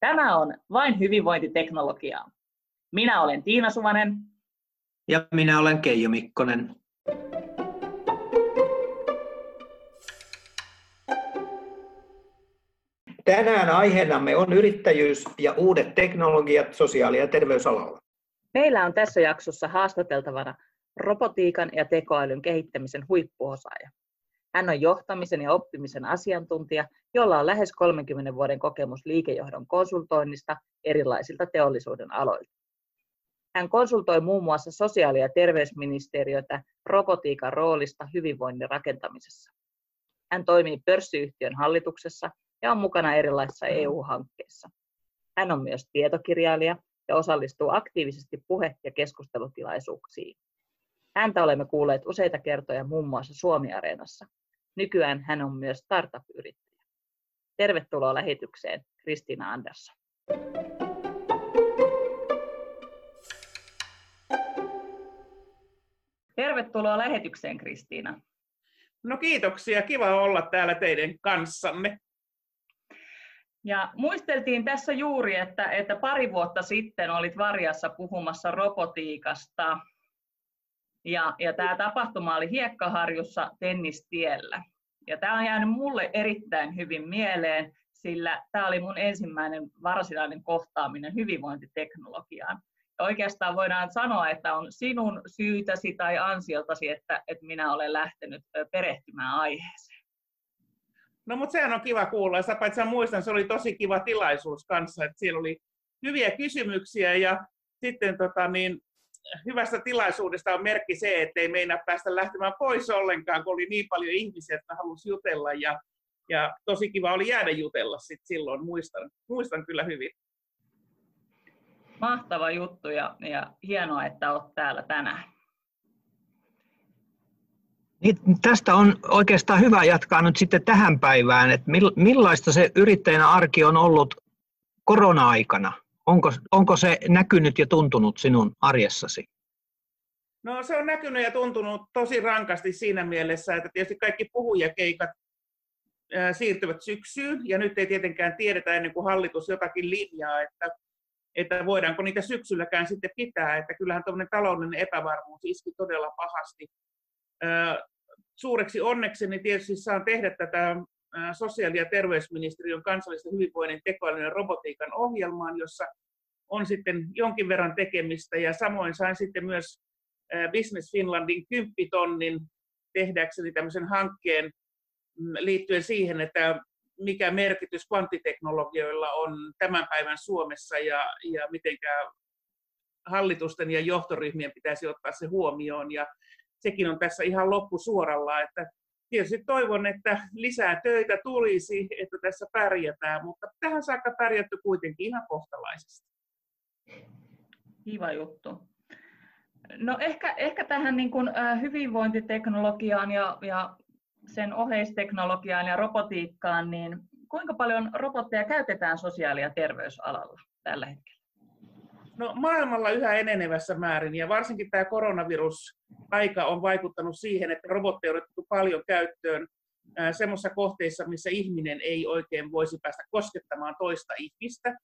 Tämä on vain hyvinvointiteknologiaa. Minä olen Tiina Suvanen. Ja minä olen Keijo Mikkonen. Tänään aiheenamme on yrittäjyys ja uudet teknologiat sosiaali- ja terveysalalla. Meillä on tässä jaksossa haastateltavana robotiikan ja tekoälyn kehittämisen huippuosaaja. Hän on johtamisen ja oppimisen asiantuntija, jolla on lähes 30 vuoden kokemus liikejohdon konsultoinnista erilaisilta teollisuuden aloilta. Hän konsultoi muun muassa sosiaali- ja terveysministeriötä robotiikan roolista hyvinvoinnin rakentamisessa. Hän toimii pörssiyhtiön hallituksessa ja on mukana erilaisissa EU-hankkeissa. Hän on myös tietokirjailija ja osallistuu aktiivisesti puhe- ja keskustelutilaisuuksiin. Häntä olemme kuulleet useita kertoja muun muassa Suomi-areenassa. Nykyään hän on myös startup-yrittäjä. Tervetuloa lähetykseen, Kristiina Andersson. Tervetuloa lähetykseen, Kristiina. No kiitoksia, kiva olla täällä teidän kanssanne. Ja muisteltiin tässä juuri, että, että pari vuotta sitten olit Varjassa puhumassa robotiikasta. Ja, ja tämä tapahtuma oli Hiekkaharjussa tennistiellä. Ja tämä on jäänyt mulle erittäin hyvin mieleen, sillä tämä oli mun ensimmäinen varsinainen kohtaaminen hyvinvointiteknologiaan. Ja oikeastaan voidaan sanoa, että on sinun syytäsi tai ansiotasi, että, että minä olen lähtenyt perehtymään aiheeseen. No mutta sehän on kiva kuulla. Sä paitsi muistan, se oli tosi kiva tilaisuus kanssa, että siellä oli hyviä kysymyksiä ja sitten tota, niin, hyvästä tilaisuudesta on merkki se, että ei meinaa päästä lähtemään pois ollenkaan, kun oli niin paljon ihmisiä, että halusi jutella ja, ja tosi kiva oli jäädä jutella sit silloin, muistan, muistan kyllä hyvin. Mahtava juttu ja, ja hienoa, että olet täällä tänään. Niin, tästä on oikeastaan hyvä jatkaa nyt sitten tähän päivään, että millaista se yrittäjänä arki on ollut korona-aikana? Onko, onko se näkynyt ja tuntunut sinun arjessasi? No se on näkynyt ja tuntunut tosi rankasti siinä mielessä, että tietysti kaikki puhujakeikat siirtyvät syksyyn, ja nyt ei tietenkään tiedetä ennen kuin hallitus jotakin linjaa, että, että voidaanko niitä syksylläkään sitten pitää, että kyllähän tämmöinen taloudellinen epävarmuus iski todella pahasti. Suureksi onnekseni tietysti saan tehdä tätä sosiaali- ja terveysministeriön kansallisen hyvinvoinnin tekoälyn ja robotiikan ohjelmaan, jossa on sitten jonkin verran tekemistä ja samoin sain sitten myös Business Finlandin 10 tonnin tehdäkseni tämmöisen hankkeen mm, liittyen siihen, että mikä merkitys kvanttiteknologioilla on tämän päivän Suomessa ja, ja mitenkä hallitusten ja johtoryhmien pitäisi ottaa se huomioon. Ja sekin on tässä ihan loppusuoralla, että tietysti toivon, että lisää töitä tulisi, että tässä pärjätään, mutta tähän saakka pärjätty kuitenkin ihan kohtalaisesti. Kiva juttu. No ehkä, ehkä tähän niin kuin, äh, hyvinvointiteknologiaan ja, ja sen oheisteknologiaan ja robotiikkaan, niin kuinka paljon robotteja käytetään sosiaali- ja terveysalalla tällä hetkellä? No maailmalla yhä enenevässä määrin ja varsinkin tämä koronavirus-aika on vaikuttanut siihen, että robotteja on otettu paljon käyttöön semmoisissa kohteissa, missä ihminen ei oikein voisi päästä koskettamaan toista ihmistä.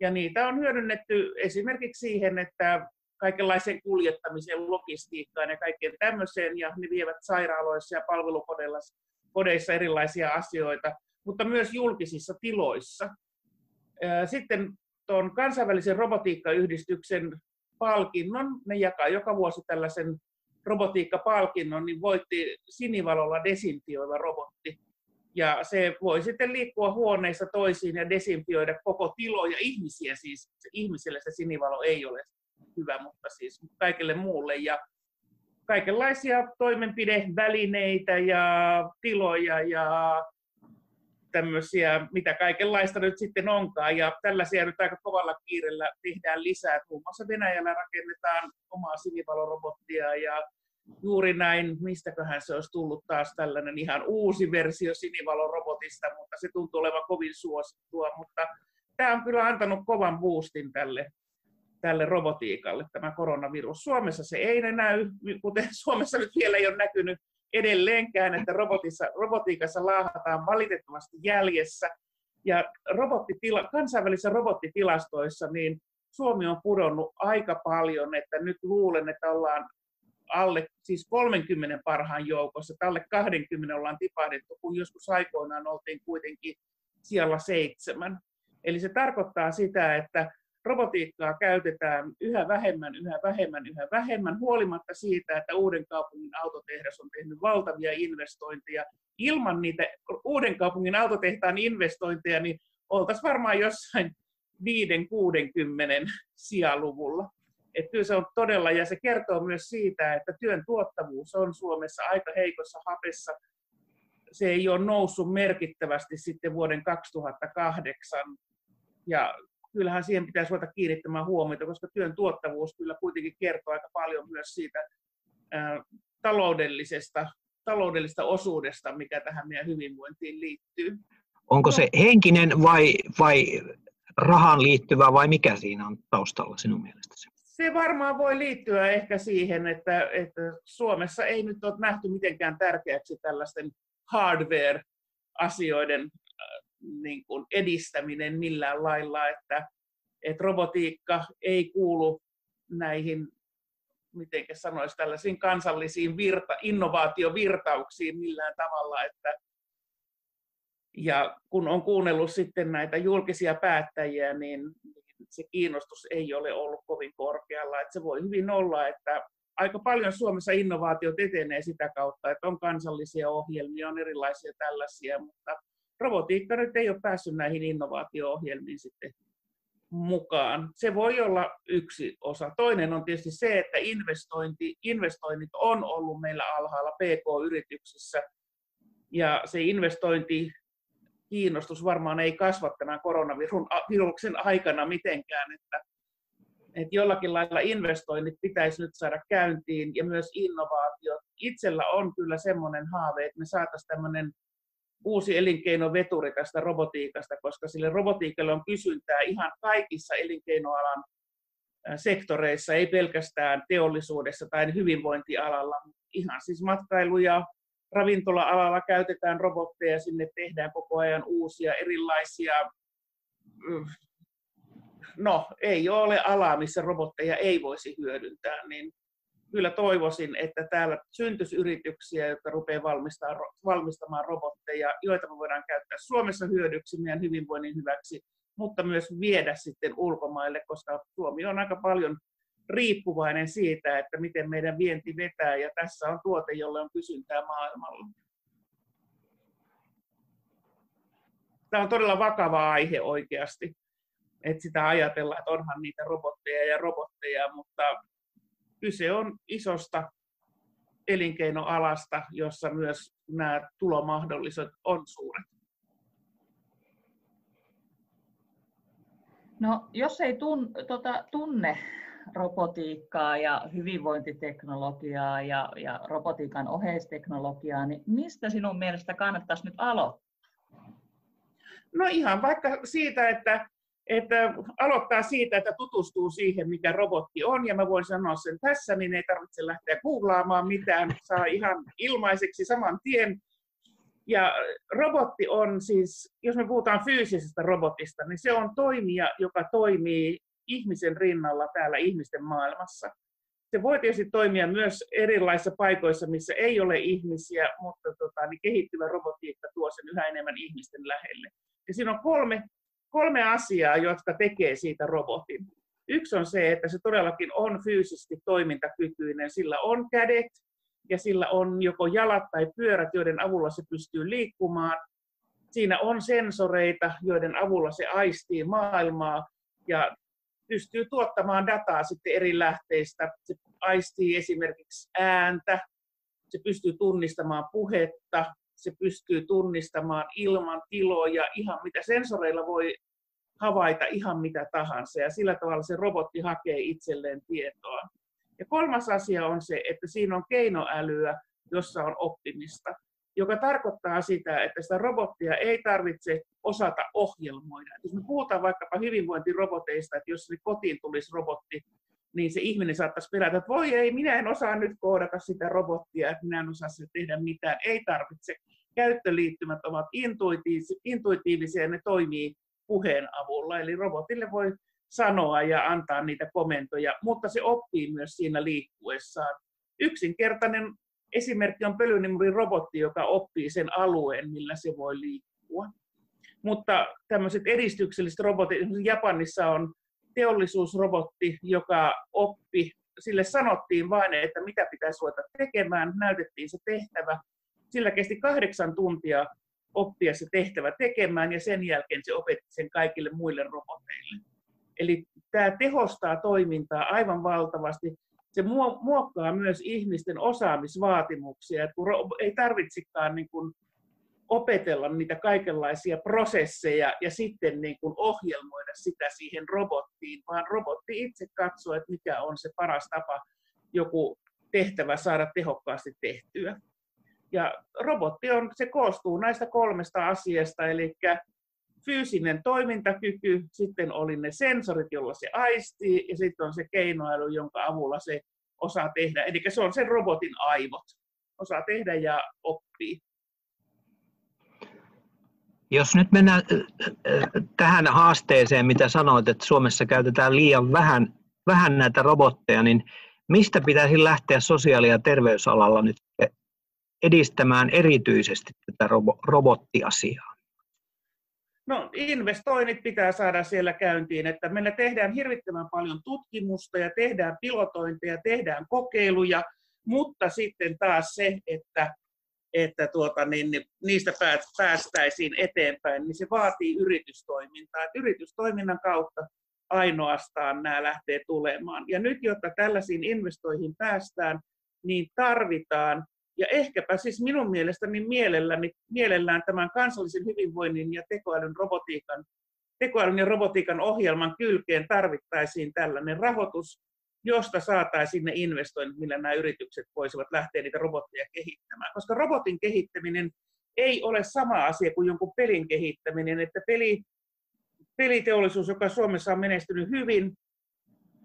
Ja niitä on hyödynnetty esimerkiksi siihen, että kaikenlaiseen kuljettamiseen, logistiikkaan ja kaikkeen tämmöiseen, ja ne vievät sairaaloissa ja palvelukodeissa erilaisia asioita, mutta myös julkisissa tiloissa. Sitten tuon kansainvälisen robotiikkayhdistyksen palkinnon, ne jakaa joka vuosi tällaisen robotiikkapalkinnon, niin voitti sinivalolla desinfioiva robotti. Ja se voi sitten liikkua huoneissa toisiin ja desinfioida koko tiloja ihmisiä siis. Ihmiselle se sinivalo ei ole hyvä, mutta siis kaikille muulle. Ja kaikenlaisia toimenpidevälineitä ja tiloja ja tämmöisiä, mitä kaikenlaista nyt sitten onkaan. Ja tällaisia nyt aika kovalla kiirellä tehdään lisää. Muun muassa Venäjällä rakennetaan omaa sinivalorobottia ja juuri näin, mistäköhän se olisi tullut taas tällainen ihan uusi versio sinivalorobotista, mutta se tuntuu olevan kovin suosittua. Mutta tämä on kyllä antanut kovan boostin tälle, tälle robotiikalle, tämä koronavirus. Suomessa se ei näy, kuten Suomessa nyt vielä ei ole näkynyt edelleenkään, että robotissa, robotiikassa laahataan valitettavasti jäljessä. Ja robottitila, kansainvälisissä robottitilastoissa niin Suomi on pudonnut aika paljon, että nyt luulen, että ollaan alle siis 30 parhaan joukossa, että alle 20 ollaan tipahdettu, kun joskus aikoinaan oltiin kuitenkin siellä seitsemän. Eli se tarkoittaa sitä, että robotiikkaa käytetään yhä vähemmän, yhä vähemmän, yhä vähemmän, huolimatta siitä, että uuden kaupungin autotehdas on tehnyt valtavia investointeja. Ilman niitä uuden kaupungin autotehtaan investointeja, niin oltaisiin varmaan jossain 5-60 sijaluvulla. Että kyllä se on todella, ja se kertoo myös siitä, että työn tuottavuus on Suomessa aika heikossa hapessa. Se ei ole noussut merkittävästi sitten vuoden 2008. Ja kyllähän siihen pitäisi ruveta kiinnittämään huomiota, koska työn tuottavuus kyllä kuitenkin kertoo aika paljon myös siitä ää, taloudellisesta, taloudellisesta osuudesta, mikä tähän meidän hyvinvointiin liittyy. Onko se henkinen vai, vai rahaan liittyvä vai mikä siinä on taustalla sinun mielestäsi? Se varmaan voi liittyä ehkä siihen, että, että Suomessa ei nyt ole nähty mitenkään tärkeäksi tällaisten hardware-asioiden niin kuin edistäminen millään lailla, että, että robotiikka ei kuulu näihin, miten sanoisi, tällaisiin kansallisiin virta, innovaatiovirtauksiin millään tavalla, että ja kun on kuunnellut sitten näitä julkisia päättäjiä, niin, niin se kiinnostus ei ole ollut kovin korkealla. Että se voi hyvin olla, että aika paljon Suomessa innovaatiot etenee sitä kautta, että on kansallisia ohjelmia, on erilaisia tällaisia, mutta robotiikka nyt ei ole päässyt näihin innovaatio-ohjelmiin sitten mukaan. Se voi olla yksi osa. Toinen on tietysti se, että investointi, investoinnit on ollut meillä alhaalla PK-yrityksissä. Ja se investointi kiinnostus varmaan ei kasva tämän koronaviruksen aikana mitenkään, että, että jollakin lailla investoinnit pitäisi nyt saada käyntiin ja myös innovaatiot. Itsellä on kyllä semmoinen haave, että me saataisiin tämmöinen uusi elinkeinoveturi tästä robotiikasta, koska sille robotiikalle on kysyntää ihan kaikissa elinkeinoalan sektoreissa, ei pelkästään teollisuudessa tai hyvinvointialalla, ihan siis matkailu- ja ravintola-alalla käytetään robotteja, sinne tehdään koko ajan uusia erilaisia, mm, no ei ole alaa, missä robotteja ei voisi hyödyntää, niin kyllä toivoisin, että täällä syntyisi yrityksiä, jotka rupeaa valmistamaan robotteja, joita me voidaan käyttää Suomessa hyödyksi meidän hyvinvoinnin hyväksi, mutta myös viedä sitten ulkomaille, koska Suomi on aika paljon riippuvainen siitä, että miten meidän vienti vetää, ja tässä on tuote, jolle on kysyntää maailmalla. Tämä on todella vakava aihe oikeasti, että sitä ajatellaan, että onhan niitä robotteja ja robotteja, mutta kyse on isosta elinkeinoalasta, jossa myös nämä tulomahdollisuudet on suuret. No, jos ei tun, tota, tunne robotiikkaa ja hyvinvointiteknologiaa ja, ja robotiikan oheisteknologiaa, niin mistä sinun mielestä kannattaisi nyt aloittaa? No ihan vaikka siitä, että, että aloittaa siitä, että tutustuu siihen, mikä robotti on, ja mä voin sanoa sen tässä, niin ei tarvitse lähteä googlaamaan mitään, saa ihan ilmaiseksi saman tien. Ja robotti on siis, jos me puhutaan fyysisestä robotista, niin se on toimija, joka toimii ihmisen rinnalla täällä ihmisten maailmassa. Se voi tietysti toimia myös erilaisissa paikoissa, missä ei ole ihmisiä, mutta tota, niin kehittyvä robotiikka tuo sen yhä enemmän ihmisten lähelle. Ja siinä on kolme, kolme asiaa, jotka tekee siitä robotin. Yksi on se, että se todellakin on fyysisesti toimintakykyinen. Sillä on kädet ja sillä on joko jalat tai pyörät, joiden avulla se pystyy liikkumaan. Siinä on sensoreita, joiden avulla se aistii maailmaa ja pystyy tuottamaan dataa sitten eri lähteistä. Se aistii esimerkiksi ääntä, se pystyy tunnistamaan puhetta, se pystyy tunnistamaan ilman tiloja, ihan mitä sensoreilla voi havaita ihan mitä tahansa ja sillä tavalla se robotti hakee itselleen tietoa. Ja kolmas asia on se, että siinä on keinoälyä, jossa on oppimista joka tarkoittaa sitä, että sitä robottia ei tarvitse osata ohjelmoida. Jos me puhutaan vaikkapa hyvinvointiroboteista, että jos kotiin tulisi robotti, niin se ihminen saattaisi pelätä, että voi ei, minä en osaa nyt koodata sitä robottia, että minä en osaa sille tehdä mitään. Ei tarvitse. käyttöliittymät ovat intuitiivisia ja ne toimii puheen avulla. Eli robotille voi sanoa ja antaa niitä komentoja, mutta se oppii myös siinä liikkuessaan. Yksinkertainen esimerkki on pölynimurin robotti, joka oppii sen alueen, millä se voi liikkua. Mutta tämmöiset edistykselliset robotit, Japanissa on teollisuusrobotti, joka oppi, sille sanottiin vain, että mitä pitäisi ruveta tekemään, näytettiin se tehtävä. Sillä kesti kahdeksan tuntia oppia se tehtävä tekemään ja sen jälkeen se opetti sen kaikille muille roboteille. Eli tämä tehostaa toimintaa aivan valtavasti. Se muokkaa myös ihmisten osaamisvaatimuksia, että kun ei tarvitsikaan niin kuin opetella niitä kaikenlaisia prosesseja ja sitten niin kuin ohjelmoida sitä siihen robottiin, vaan robotti itse katsoo, että mikä on se paras tapa joku tehtävä saada tehokkaasti tehtyä. Ja robotti on, se koostuu näistä kolmesta asiasta, eli fyysinen toimintakyky, sitten oli ne sensorit, joilla se aistii, ja sitten on se keinoäly, jonka avulla se osaa tehdä. Eli se on sen robotin aivot. Osaa tehdä ja oppii. Jos nyt mennään tähän haasteeseen, mitä sanoit, että Suomessa käytetään liian vähän, vähän näitä robotteja, niin mistä pitäisi lähteä sosiaali- ja terveysalalla nyt edistämään erityisesti tätä robottiasiaa? No investoinnit pitää saada siellä käyntiin, että meillä tehdään hirvittävän paljon tutkimusta ja tehdään pilotointeja, tehdään kokeiluja, mutta sitten taas se, että, että tuota, niin, niistä päästäisiin eteenpäin, niin se vaatii yritystoimintaa. Että yritystoiminnan kautta ainoastaan nämä lähtee tulemaan. Ja nyt, jotta tällaisiin investoihin päästään, niin tarvitaan ja ehkäpä siis minun mielestäni mielelläni, mielellään tämän kansallisen hyvinvoinnin ja tekoälyn, robotiikan, tekoälyn ja robotiikan ohjelman kylkeen tarvittaisiin tällainen rahoitus, josta saataisiin ne investoinnit, millä nämä yritykset voisivat lähteä niitä robotteja kehittämään. Koska robotin kehittäminen ei ole sama asia kuin jonkun pelin kehittäminen, että peli, peliteollisuus, joka Suomessa on menestynyt hyvin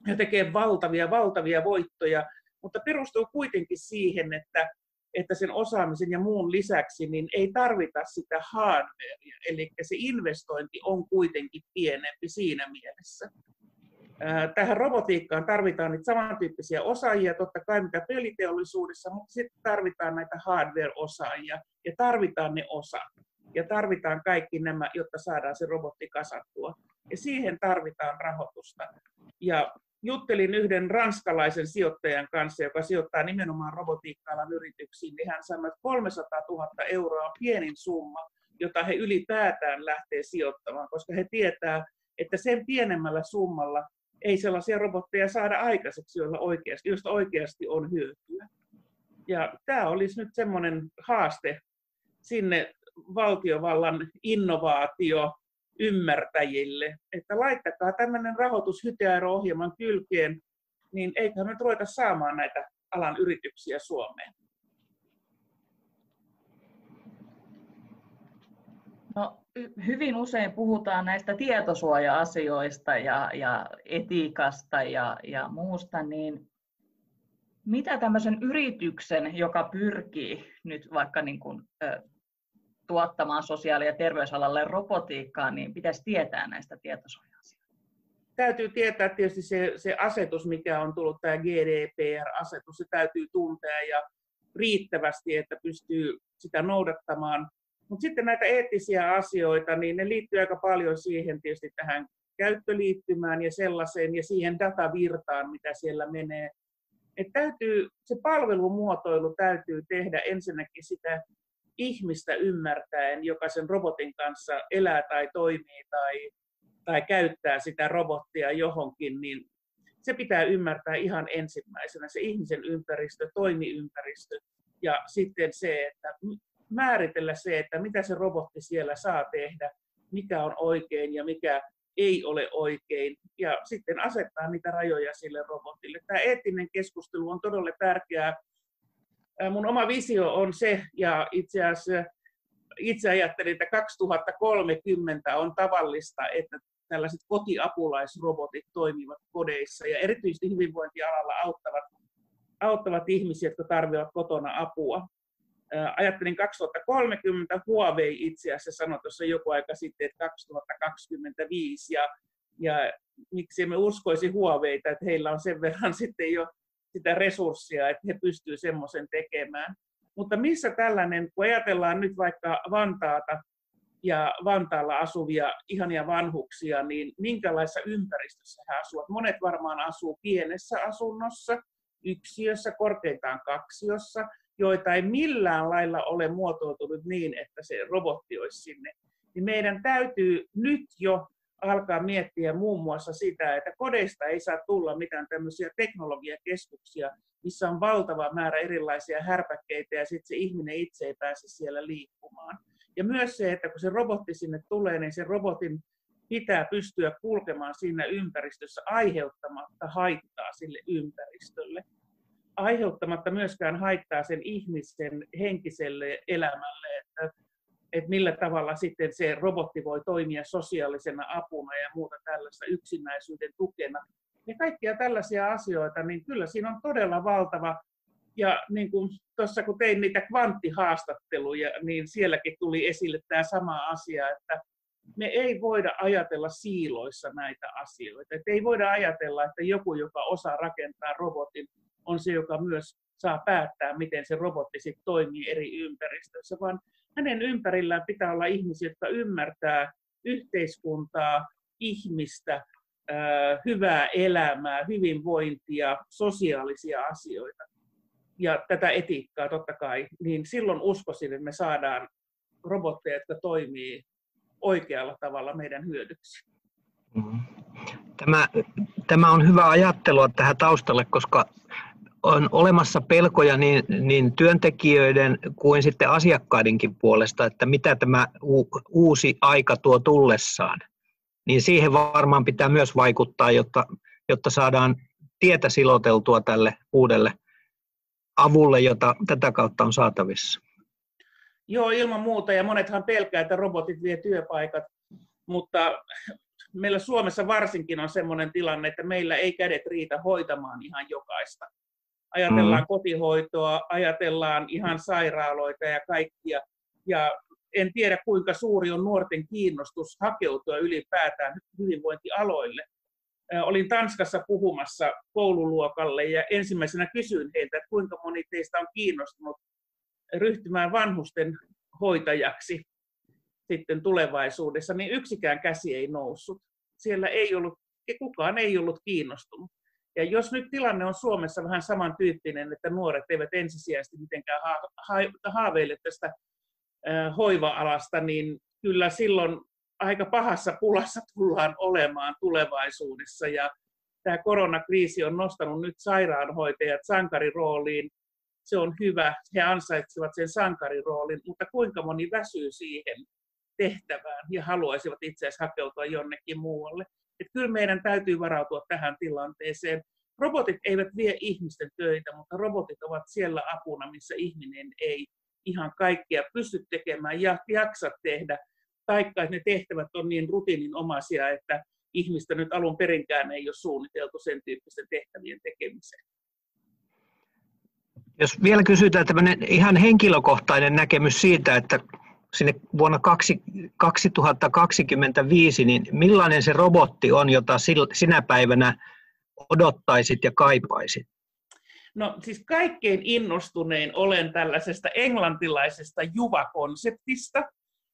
ja tekee valtavia, valtavia voittoja, mutta perustuu kuitenkin siihen, että että sen osaamisen ja muun lisäksi niin ei tarvita sitä hardwarea, eli se investointi on kuitenkin pienempi siinä mielessä. Tähän robotiikkaan tarvitaan niitä samantyyppisiä osaajia, totta kai mitä peliteollisuudessa, mutta sitten tarvitaan näitä hardware-osaajia ja tarvitaan ne osat. Ja tarvitaan kaikki nämä, jotta saadaan se robotti kasattua. Ja siihen tarvitaan rahoitusta. Ja juttelin yhden ranskalaisen sijoittajan kanssa, joka sijoittaa nimenomaan robotiikka yrityksiin, niin hän sanoi, että 300 000 euroa on pienin summa, jota he ylipäätään lähtee sijoittamaan, koska he tietää, että sen pienemmällä summalla ei sellaisia robotteja saada aikaiseksi, joilla oikeasti, joista oikeasti on hyötyä. Ja tämä olisi nyt semmoinen haaste sinne valtiovallan innovaatio ymmärtäjille, että laittakaa tämmöinen rahoitus ohjelman kylkeen, niin eiköhän me ruveta saamaan näitä alan yrityksiä Suomeen. No, hyvin usein puhutaan näistä tietosuoja-asioista ja, ja etiikasta ja, ja muusta, niin mitä tämmöisen yrityksen, joka pyrkii nyt vaikka niin kuin, tuottamaan sosiaali- ja terveysalalle robotiikkaa, niin pitäisi tietää näistä tietosuoja-asioista. Täytyy tietää tietysti se, se asetus, mikä on tullut, tämä GDPR-asetus, se täytyy tuntea ja riittävästi, että pystyy sitä noudattamaan. Mutta sitten näitä eettisiä asioita, niin ne liittyy aika paljon siihen tietysti tähän käyttöliittymään ja sellaiseen ja siihen datavirtaan, mitä siellä menee. Et täytyy, se palvelumuotoilu täytyy tehdä ensinnäkin sitä ihmistä ymmärtäen, joka sen robotin kanssa elää tai toimii tai, tai käyttää sitä robottia johonkin, niin se pitää ymmärtää ihan ensimmäisenä, se ihmisen ympäristö, toimiympäristö ja sitten se, että määritellä se, että mitä se robotti siellä saa tehdä, mikä on oikein ja mikä ei ole oikein, ja sitten asettaa niitä rajoja sille robotille. Tämä eettinen keskustelu on todella tärkeää mun oma visio on se, ja itse asiassa itse ajattelin, että 2030 on tavallista, että tällaiset kotiapulaisrobotit toimivat kodeissa ja erityisesti hyvinvointialalla auttavat, auttavat ihmisiä, jotka tarvitsevat kotona apua. Ajattelin 2030, Huawei itse asiassa sanoi tuossa joku aika sitten, että 2025, ja, ja miksi me uskoisi Huaweita, että heillä on sen verran sitten jo sitä resurssia, että he pystyvät semmoisen tekemään. Mutta missä tällainen, kun ajatellaan nyt vaikka Vantaata ja Vantaalla asuvia ihania vanhuksia, niin minkälaisessa ympäristössä he asuvat? Monet varmaan asuu pienessä asunnossa, yksiössä, korkeintaan kaksiossa, joita ei millään lailla ole muotoutunut niin, että se robotti olisi sinne. Niin meidän täytyy nyt jo alkaa miettiä muun muassa sitä, että kodeista ei saa tulla mitään tämmöisiä teknologiakeskuksia, missä on valtava määrä erilaisia härpäkkeitä ja sitten se ihminen itse ei pääse siellä liikkumaan. Ja myös se, että kun se robotti sinne tulee, niin se robotin pitää pystyä kulkemaan siinä ympäristössä aiheuttamatta haittaa sille ympäristölle. Aiheuttamatta myöskään haittaa sen ihmisen henkiselle elämälle, että, että millä tavalla sitten se robotti voi toimia sosiaalisena apuna ja muuta tällaista yksinäisyyden tukena. Ja kaikkia tällaisia asioita, niin kyllä siinä on todella valtava ja niin kuin tuossa kun tein niitä kvanttihaastatteluja, niin sielläkin tuli esille tämä sama asia, että me ei voida ajatella siiloissa näitä asioita. Että ei voida ajatella, että joku, joka osaa rakentaa robotin, on se, joka myös saa päättää, miten se robotti sitten toimii eri ympäristöissä, vaan hänen ympärillään pitää olla ihmisiä, jotka ymmärtää yhteiskuntaa, ihmistä, hyvää elämää, hyvinvointia, sosiaalisia asioita ja tätä etiikkaa totta kai, niin silloin uskoisin, että me saadaan robotteja, jotka toimii oikealla tavalla meidän hyödyksi. Mm-hmm. Tämä, tämä on hyvä ajattelua tähän taustalle, koska on olemassa pelkoja niin, niin työntekijöiden kuin sitten asiakkaidenkin puolesta, että mitä tämä uusi aika tuo tullessaan. Niin siihen varmaan pitää myös vaikuttaa, jotta, jotta saadaan tietä siloteltua tälle uudelle avulle, jota tätä kautta on saatavissa. Joo, ilman muuta. Ja monethan pelkää, että robotit vie työpaikat. Mutta meillä Suomessa varsinkin on sellainen tilanne, että meillä ei kädet riitä hoitamaan ihan jokaista. Ajatellaan mm. kotihoitoa, ajatellaan ihan sairaaloita ja kaikkia. Ja en tiedä, kuinka suuri on nuorten kiinnostus hakeutua ylipäätään hyvinvointialoille olin Tanskassa puhumassa koululuokalle ja ensimmäisenä kysyin heiltä, että kuinka moni teistä on kiinnostunut ryhtymään vanhusten hoitajaksi sitten tulevaisuudessa, niin yksikään käsi ei noussut. Siellä ei ollut, kukaan ei ollut kiinnostunut. Ja jos nyt tilanne on Suomessa vähän samantyyppinen, että nuoret eivät ensisijaisesti mitenkään haaveile tästä hoiva-alasta, niin kyllä silloin aika pahassa pulassa tullaan olemaan tulevaisuudessa. Ja tämä koronakriisi on nostanut nyt sairaanhoitajat sankarirooliin. Se on hyvä, he ansaitsevat sen sankariroolin, mutta kuinka moni väsyy siihen tehtävään ja haluaisivat itse asiassa hakeutua jonnekin muualle. Että kyllä meidän täytyy varautua tähän tilanteeseen. Robotit eivät vie ihmisten töitä, mutta robotit ovat siellä apuna, missä ihminen ei ihan kaikkea pysty tekemään ja jaksa tehdä taikka ne tehtävät on niin rutiininomaisia, että ihmistä nyt alun perinkään ei ole suunniteltu sen tyyppisten tehtävien tekemiseen. Jos vielä kysytään tämmöinen ihan henkilökohtainen näkemys siitä, että sinne vuonna 2025, niin millainen se robotti on, jota sinä päivänä odottaisit ja kaipaisit? No siis kaikkein innostunein olen tällaisesta englantilaisesta Juva-konseptista,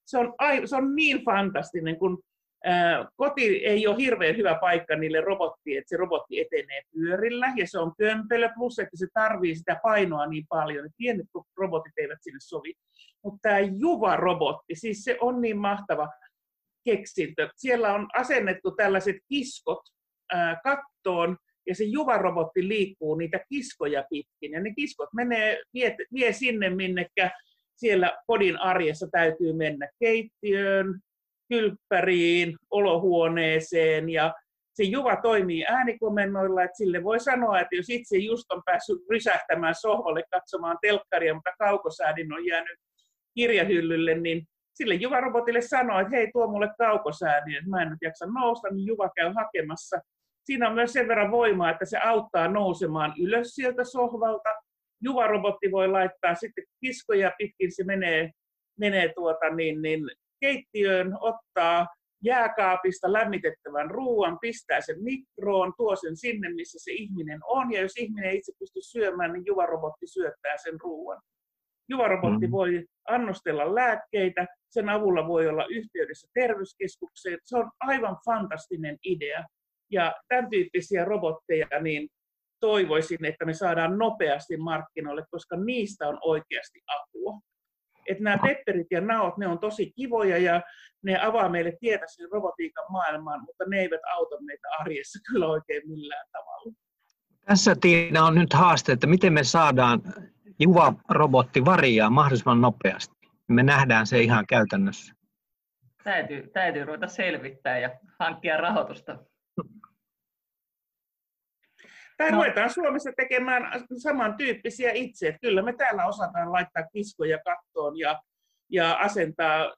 se on, se on niin fantastinen, kun koti ei ole hirveän hyvä paikka niille robottille, että se robotti etenee pyörillä ja se on kömpelö, plus että se tarvii sitä painoa niin paljon, että pienet robotit eivät sinne sovi. Mutta tämä Juva-robotti, siis se on niin mahtava keksintö. Siellä on asennettu tällaiset kiskot kattoon, ja se Juva-robotti liikkuu niitä kiskoja pitkin, ja ne kiskot menee, vie, vie sinne, minnekä siellä kodin arjessa täytyy mennä keittiöön, kylppäriin, olohuoneeseen ja se Juva toimii äänikomennoilla, että sille voi sanoa, että jos itse just on päässyt rysähtämään sohvalle katsomaan telkkaria, mutta kaukosäädin on jäänyt kirjahyllylle, niin sille Juva-robotille sanoo, että hei, tuo mulle kaukosäädin, että mä en nyt jaksa nousta, niin Juva käy hakemassa. Siinä on myös sen verran voimaa, että se auttaa nousemaan ylös sieltä sohvalta, Juva-robotti voi laittaa sitten kiskoja pitkin, se menee, menee tuota niin, niin keittiöön, ottaa jääkaapista lämmitettävän ruoan, pistää sen mikroon, tuo sen sinne, missä se ihminen on, ja jos ihminen ei itse pysty syömään, niin juvarobotti syöttää sen ruoan. Juvarobotti mm. voi annostella lääkkeitä, sen avulla voi olla yhteydessä terveyskeskukseen. Se on aivan fantastinen idea. Ja tämän tyyppisiä robotteja niin toivoisin, että me saadaan nopeasti markkinoille, koska niistä on oikeasti apua. Että nämä pepperit ja naot, ne on tosi kivoja ja ne avaa meille tietä sen robotiikan maailmaan, mutta ne eivät auta meitä arjessa kyllä oikein millään tavalla. Tässä Tiina on nyt haaste, että miten me saadaan Juva-robotti variaa mahdollisimman nopeasti. Me nähdään se ihan käytännössä. Täytyy, täytyy ruveta selvittää ja hankkia rahoitusta. Tai no. ruvetaan Suomessa tekemään samantyyppisiä itse. Että kyllä me täällä osataan laittaa kiskoja kattoon ja, ja asentaa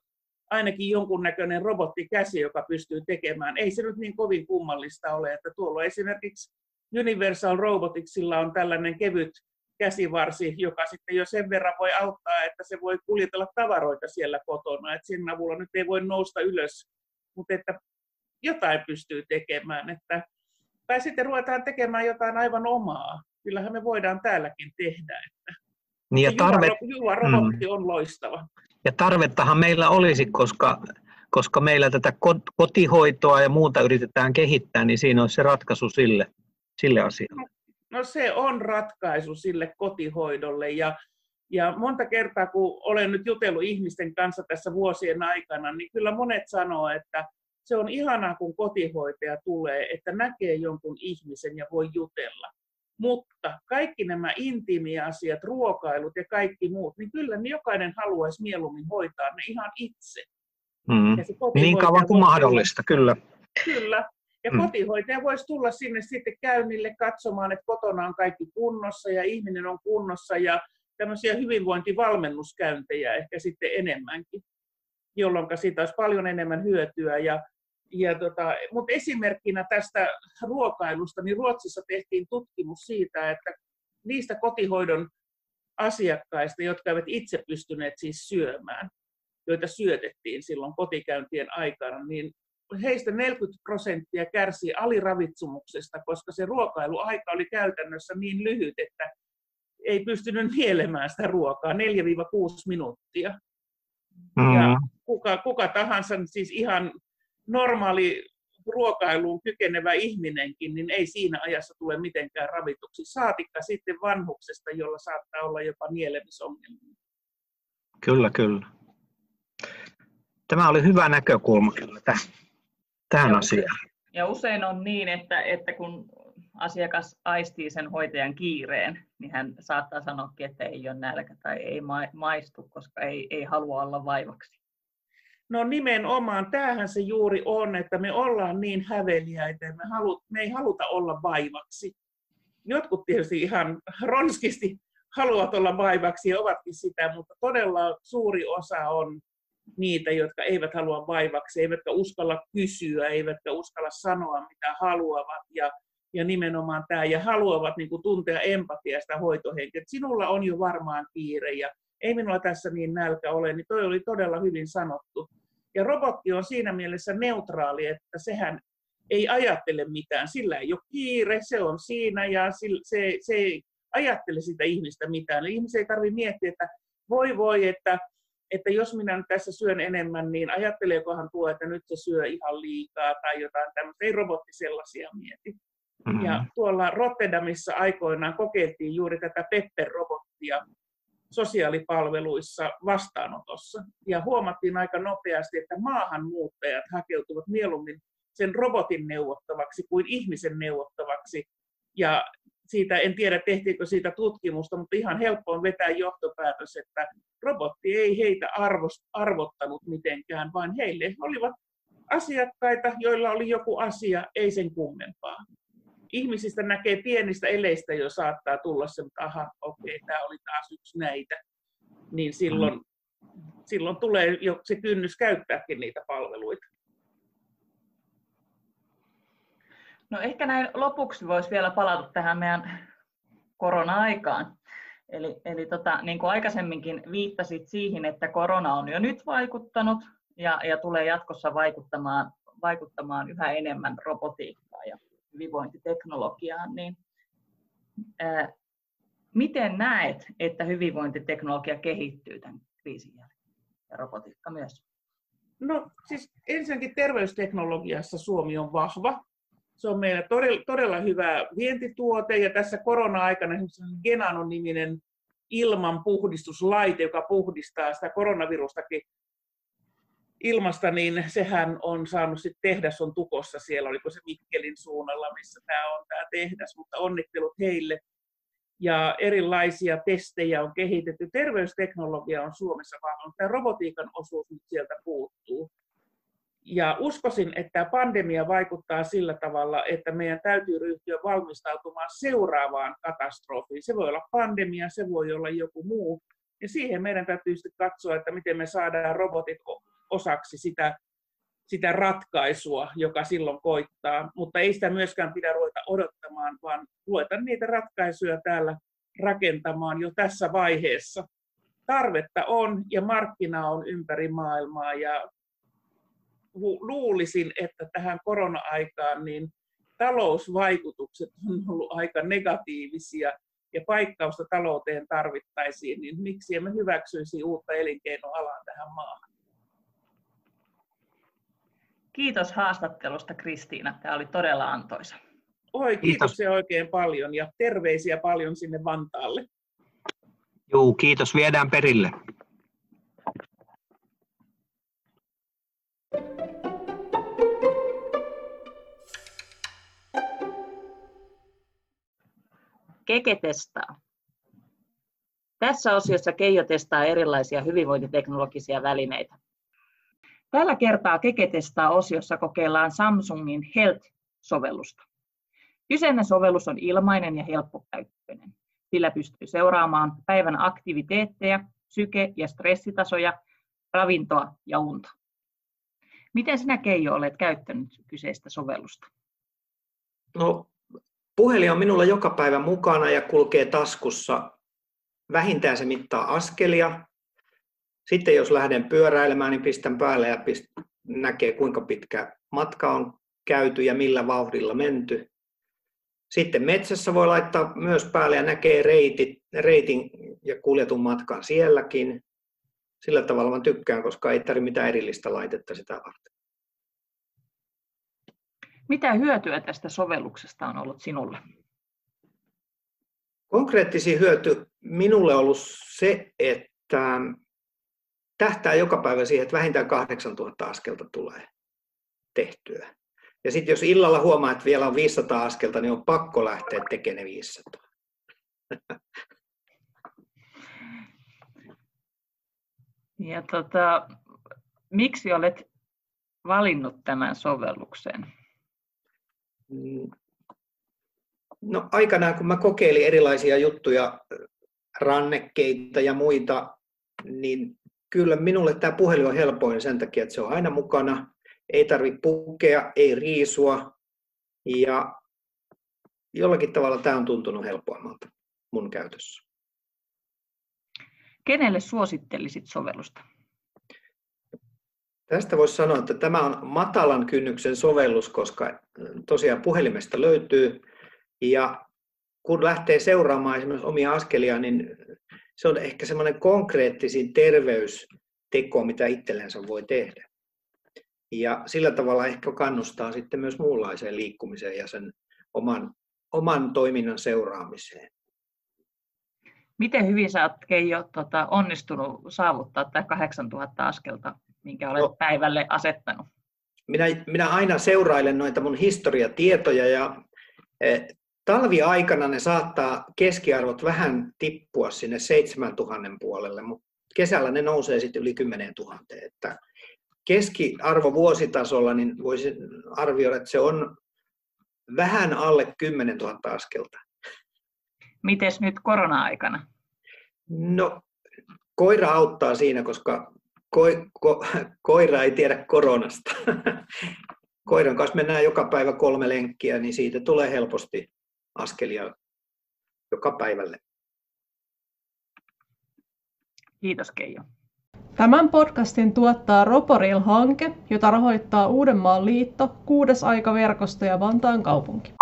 ainakin jonkunnäköinen robottikäsi, joka pystyy tekemään. Ei se nyt niin kovin kummallista ole, että tuolla esimerkiksi Universal Roboticsilla on tällainen kevyt käsivarsi, joka sitten jo sen verran voi auttaa, että se voi kuljetella tavaroita siellä kotona. Että sen avulla nyt ei voi nousta ylös, mutta että jotain pystyy tekemään. Että, tai sitten ruvetaan tekemään jotain aivan omaa. Kyllähän me voidaan täälläkin tehdä. Että niin ja tarve... Juva, robotti mm. on loistava. Ja tarvettahan meillä olisi, koska, koska meillä tätä kotihoitoa ja muuta yritetään kehittää, niin siinä olisi se ratkaisu sille, sille asialle. No se on ratkaisu sille kotihoidolle ja, ja monta kertaa, kun olen nyt jutellut ihmisten kanssa tässä vuosien aikana, niin kyllä monet sanoo, että se on ihanaa, kun kotihoitaja tulee, että näkee jonkun ihmisen ja voi jutella. Mutta kaikki nämä intiimiasiat, ruokailut ja kaikki muut, niin kyllä niin jokainen haluaisi mieluummin hoitaa ne ihan itse. Mm. Niin kauan kuin mahdollista, kyllä. Kyllä. Ja mm. kotihoitaja voisi tulla sinne sitten käynnille katsomaan, että kotona on kaikki kunnossa ja ihminen on kunnossa ja tämmöisiä hyvinvointivalmennuskäyntejä ehkä sitten enemmänkin, jolloin siitä olisi paljon enemmän hyötyä. Ja, ja tota, mutta esimerkkinä tästä ruokailusta, niin Ruotsissa tehtiin tutkimus siitä, että niistä kotihoidon asiakkaista, jotka eivät itse pystyneet siis syömään, joita syötettiin silloin kotikäyntien aikana, niin heistä 40 prosenttia kärsii aliravitsumuksesta, koska se ruokailuaika oli käytännössä niin lyhyt, että ei pystynyt nielemään sitä ruokaa 4-6 minuuttia. Mm. Ja kuka, kuka tahansa, siis ihan normaali ruokailuun kykenevä ihminenkin, niin ei siinä ajassa tule mitenkään ravituksi. Saatikka sitten vanhuksesta, jolla saattaa olla jopa nielemisongelmia. Kyllä, kyllä. Tämä oli hyvä näkökulma kyllä tähän tähän ja asiaan. Ja usein on niin, että, että kun asiakas aistii sen hoitajan kiireen, niin hän saattaa sanoakin, että ei ole nälkä tai ei maistu, koska ei, ei halua olla vaivaksi. No nimenomaan, tämähän se juuri on, että me ollaan niin häveliäitä, että me, halu, me ei haluta olla vaivaksi. Jotkut tietysti ihan ronskisti haluavat olla vaivaksi ja ovatkin sitä, mutta todella suuri osa on niitä, jotka eivät halua vaivaksi, eivätkä uskalla kysyä, eivätkä uskalla sanoa, mitä haluavat. Ja, ja nimenomaan tämä, ja haluavat niin kuin, tuntea empatiaa sitä hoitohenkeä. Sinulla on jo varmaan kiire, ja ei minulla tässä niin nälkä ole, niin toi oli todella hyvin sanottu. Ja robotti on siinä mielessä neutraali, että sehän ei ajattele mitään. Sillä ei ole kiire, se on siinä ja se, se ei ajattele sitä ihmistä mitään. Ihmisen ei tarvitse miettiä, että voi voi, että että jos minä nyt tässä syön enemmän, niin ajatteleekohan tuo, että nyt se syö ihan liikaa tai jotain tämmöistä. Ei robotti sellaisia mieti. Mm-hmm. Ja tuolla Rotterdamissa aikoinaan kokeiltiin juuri tätä Pepper-robottia sosiaalipalveluissa vastaanotossa. Ja huomattiin aika nopeasti, että maahanmuuttajat hakeutuvat mieluummin sen robotin neuvottavaksi kuin ihmisen neuvottavaksi. Ja siitä en tiedä tehtiinkö siitä tutkimusta, mutta ihan helppo on vetää johtopäätös, että robotti ei heitä arvost, arvottanut mitenkään, vaan heille olivat asiakkaita, joilla oli joku asia, ei sen kummempaa. Ihmisistä näkee pienistä eleistä jo saattaa tulla se, että aha, okei, okay, tämä oli taas yksi näitä. Niin silloin, silloin tulee jo se kynnys käyttääkin niitä palveluita. No ehkä näin lopuksi voisi vielä palata tähän meidän korona-aikaan. Eli, eli tota, niin kuin aikaisemminkin viittasit siihen, että korona on jo nyt vaikuttanut ja, ja tulee jatkossa vaikuttamaan, vaikuttamaan yhä enemmän robotiikkaan ja hyvinvointiteknologiaan, niin ää, miten näet, että hyvinvointiteknologia kehittyy tämän kriisin jälkeen ja robotiikka myös? No siis ensinnäkin terveysteknologiassa Suomi on vahva. Se on meillä todella, todella hyvä vientituote ja tässä korona-aikana Genanon-niminen ilmanpuhdistuslaite, joka puhdistaa sitä koronavirustakin ilmasta, niin sehän on saanut sitten tehdas on tukossa siellä, oliko se Mikkelin suunnalla, missä tämä on tämä tehdas, mutta onnittelut heille. Ja erilaisia testejä on kehitetty. Terveysteknologia on Suomessa vaan, tämä robotiikan osuus nyt sieltä puuttuu. Ja uskoisin, että tämä pandemia vaikuttaa sillä tavalla, että meidän täytyy ryhtyä valmistautumaan seuraavaan katastrofiin. Se voi olla pandemia, se voi olla joku muu. Ja siihen meidän täytyy sitten katsoa, että miten me saadaan robotit osaksi sitä, sitä ratkaisua, joka silloin koittaa. Mutta ei sitä myöskään pidä ruveta odottamaan, vaan ruveta niitä ratkaisuja täällä rakentamaan jo tässä vaiheessa. Tarvetta on ja markkina on ympäri maailmaa ja luulisin, että tähän korona-aikaan niin talousvaikutukset on ollut aika negatiivisia ja paikkausta talouteen tarvittaisiin, niin miksi emme hyväksyisi uutta elinkeinoalaa tähän maahan? Kiitos haastattelusta Kristiina. Tämä oli todella antoisa. Oi, kiitos kiitos. oikein paljon ja terveisiä paljon sinne Vantaalle. Joo, kiitos. Viedään perille. Keke testaa. Tässä osiossa Keijo testaa erilaisia hyvinvointiteknologisia välineitä. Tällä kertaa Keke testaa osiossa kokeillaan Samsungin Health-sovellusta. Kyseinen sovellus on ilmainen ja helppokäyttöinen. Sillä pystyy seuraamaan päivän aktiviteetteja, syke- ja stressitasoja, ravintoa ja unta. Miten sinä Keijo olet käyttänyt kyseistä sovellusta? No, puhelin on minulla joka päivä mukana ja kulkee taskussa. Vähintään se mittaa askelia. Sitten jos lähden pyöräilemään, niin pistän päälle ja pist, näkee kuinka pitkä matka on käyty ja millä vauhdilla menty. Sitten metsässä voi laittaa myös päälle ja näkee reitit, reitin ja kuljetun matkan sielläkin. Sillä tavalla mä tykkään, koska ei tarvitse mitään erillistä laitetta sitä varten. Mitä hyötyä tästä sovelluksesta on ollut sinulle? Konkreettisin hyöty minulle on ollut se, että tähtää joka päivä siihen, että vähintään 8000 askelta tulee tehtyä. Ja sitten jos illalla huomaa, että vielä on 500 askelta, niin on pakko lähteä tekemään ne 500. Ja tota, miksi olet valinnut tämän sovelluksen? Mm. No aikanaan, kun mä kokeilin erilaisia juttuja, rannekkeita ja muita, niin kyllä minulle tämä puhelin on helpoin sen takia, että se on aina mukana. Ei tarvitse pukea, ei riisua. Ja jollakin tavalla tämä on tuntunut helpommalta mun käytössä. Kenelle suosittelisit sovellusta? Tästä voisi sanoa, että tämä on matalan kynnyksen sovellus, koska tosiaan puhelimesta löytyy. Ja kun lähtee seuraamaan esimerkiksi omia askelia, niin se on ehkä semmoinen konkreettisin terveysteko, mitä itsellensä voi tehdä. Ja sillä tavalla ehkä kannustaa sitten myös muunlaiseen liikkumiseen ja sen oman, oman toiminnan seuraamiseen. Miten hyvin sä oot Keijo tota, onnistunut saavuttaa tämä 8000 askelta, minkä olet no, päivälle asettanut? Minä, minä aina seurailen noita mun historiatietoja ja e, talviaikana ne saattaa keskiarvot vähän tippua sinne 7000 puolelle, mutta kesällä ne nousee sitten yli 10 000. Että keskiarvo vuositasolla niin voisin arvioida, että se on vähän alle 10 000 askelta. Mites nyt korona-aikana? No, koira auttaa siinä, koska ko, ko, koira ei tiedä koronasta. Koiran kanssa mennään joka päivä kolme lenkkiä, niin siitä tulee helposti askelia joka päivälle. Kiitos Keijo. Tämän podcastin tuottaa Roporil-hanke, jota rahoittaa Uudenmaan liitto, kuudes aikaverkosto ja Vantaan kaupunki.